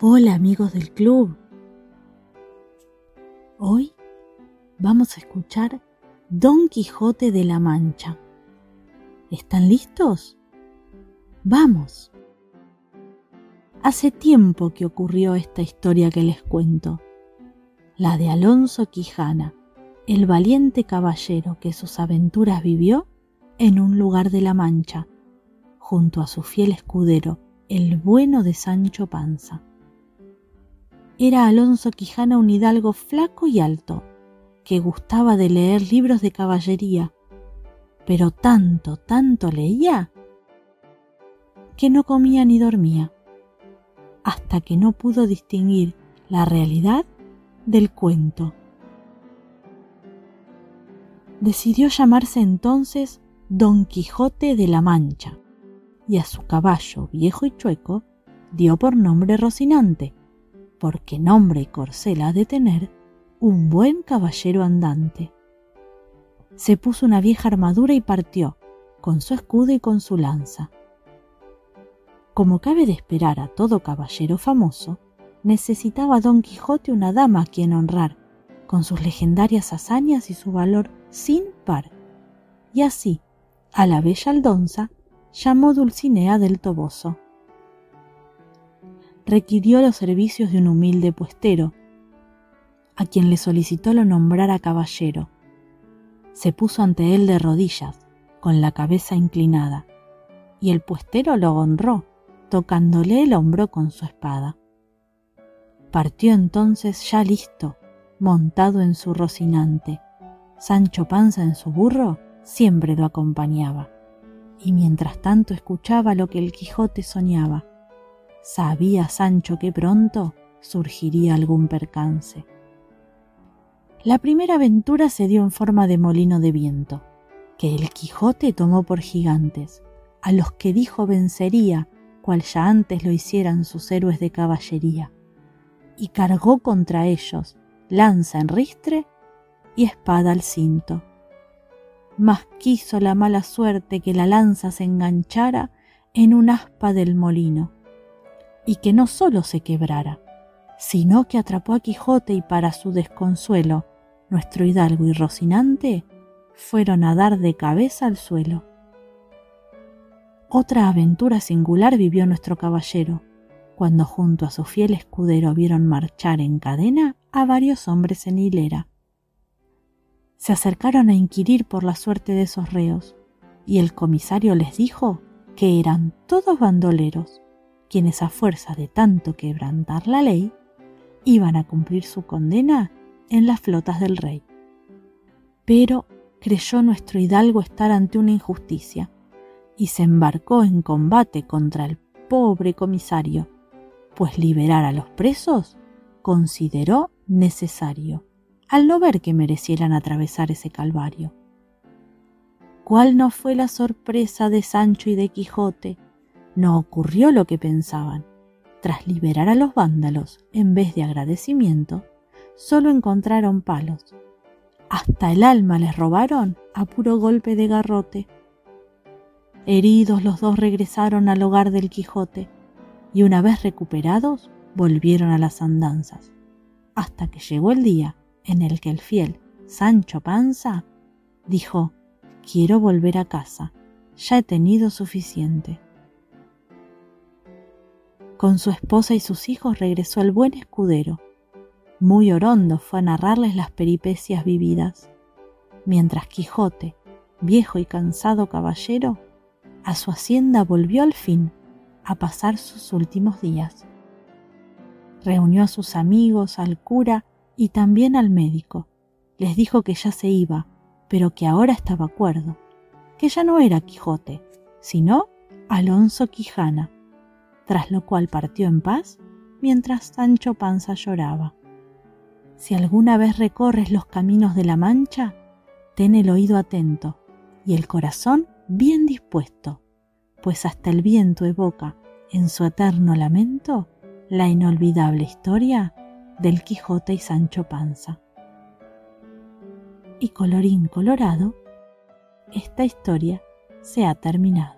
Hola amigos del club. Hoy vamos a escuchar Don Quijote de la Mancha. ¿Están listos? Vamos. Hace tiempo que ocurrió esta historia que les cuento, la de Alonso Quijana, el valiente caballero que sus aventuras vivió en un lugar de la Mancha, junto a su fiel escudero, el bueno de Sancho Panza. Era Alonso Quijana un hidalgo flaco y alto, que gustaba de leer libros de caballería, pero tanto, tanto leía, que no comía ni dormía, hasta que no pudo distinguir la realidad del cuento. Decidió llamarse entonces Don Quijote de la Mancha, y a su caballo viejo y chueco dio por nombre Rocinante porque nombre y corcel ha de tener un buen caballero andante. Se puso una vieja armadura y partió, con su escudo y con su lanza. Como cabe de esperar a todo caballero famoso, necesitaba Don Quijote una dama a quien honrar, con sus legendarias hazañas y su valor sin par. Y así, a la bella Aldonza, llamó Dulcinea del Toboso requirió los servicios de un humilde puestero, a quien le solicitó lo nombrara caballero. Se puso ante él de rodillas, con la cabeza inclinada, y el puestero lo honró, tocándole el hombro con su espada. Partió entonces ya listo, montado en su rocinante. Sancho Panza en su burro siempre lo acompañaba, y mientras tanto escuchaba lo que el Quijote soñaba Sabía Sancho que pronto surgiría algún percance. La primera aventura se dio en forma de molino de viento, que el Quijote tomó por gigantes, a los que dijo vencería, cual ya antes lo hicieran sus héroes de caballería, y cargó contra ellos lanza en ristre y espada al cinto. Mas quiso la mala suerte que la lanza se enganchara en un aspa del molino, y que no solo se quebrara, sino que atrapó a Quijote y para su desconsuelo, nuestro hidalgo y Rocinante fueron a dar de cabeza al suelo. Otra aventura singular vivió nuestro caballero, cuando junto a su fiel escudero vieron marchar en cadena a varios hombres en hilera. Se acercaron a inquirir por la suerte de esos reos, y el comisario les dijo que eran todos bandoleros quienes a fuerza de tanto quebrantar la ley, iban a cumplir su condena en las flotas del rey. Pero creyó nuestro hidalgo estar ante una injusticia y se embarcó en combate contra el pobre comisario, pues liberar a los presos consideró necesario, al no ver que merecieran atravesar ese calvario. ¿Cuál no fue la sorpresa de Sancho y de Quijote no ocurrió lo que pensaban. Tras liberar a los vándalos, en vez de agradecimiento, solo encontraron palos. Hasta el alma les robaron a puro golpe de garrote. Heridos los dos regresaron al hogar del Quijote y una vez recuperados volvieron a las andanzas, hasta que llegó el día en el que el fiel Sancho Panza dijo, quiero volver a casa, ya he tenido suficiente. Con su esposa y sus hijos regresó el buen escudero. Muy orondo fue a narrarles las peripecias vividas, mientras Quijote, viejo y cansado caballero, a su hacienda volvió al fin a pasar sus últimos días. Reunió a sus amigos, al cura y también al médico. Les dijo que ya se iba, pero que ahora estaba acuerdo, que ya no era Quijote, sino Alonso Quijana tras lo cual partió en paz mientras Sancho Panza lloraba. Si alguna vez recorres los caminos de la Mancha, ten el oído atento y el corazón bien dispuesto, pues hasta el viento evoca en su eterno lamento la inolvidable historia del Quijote y Sancho Panza. Y colorín colorado, esta historia se ha terminado.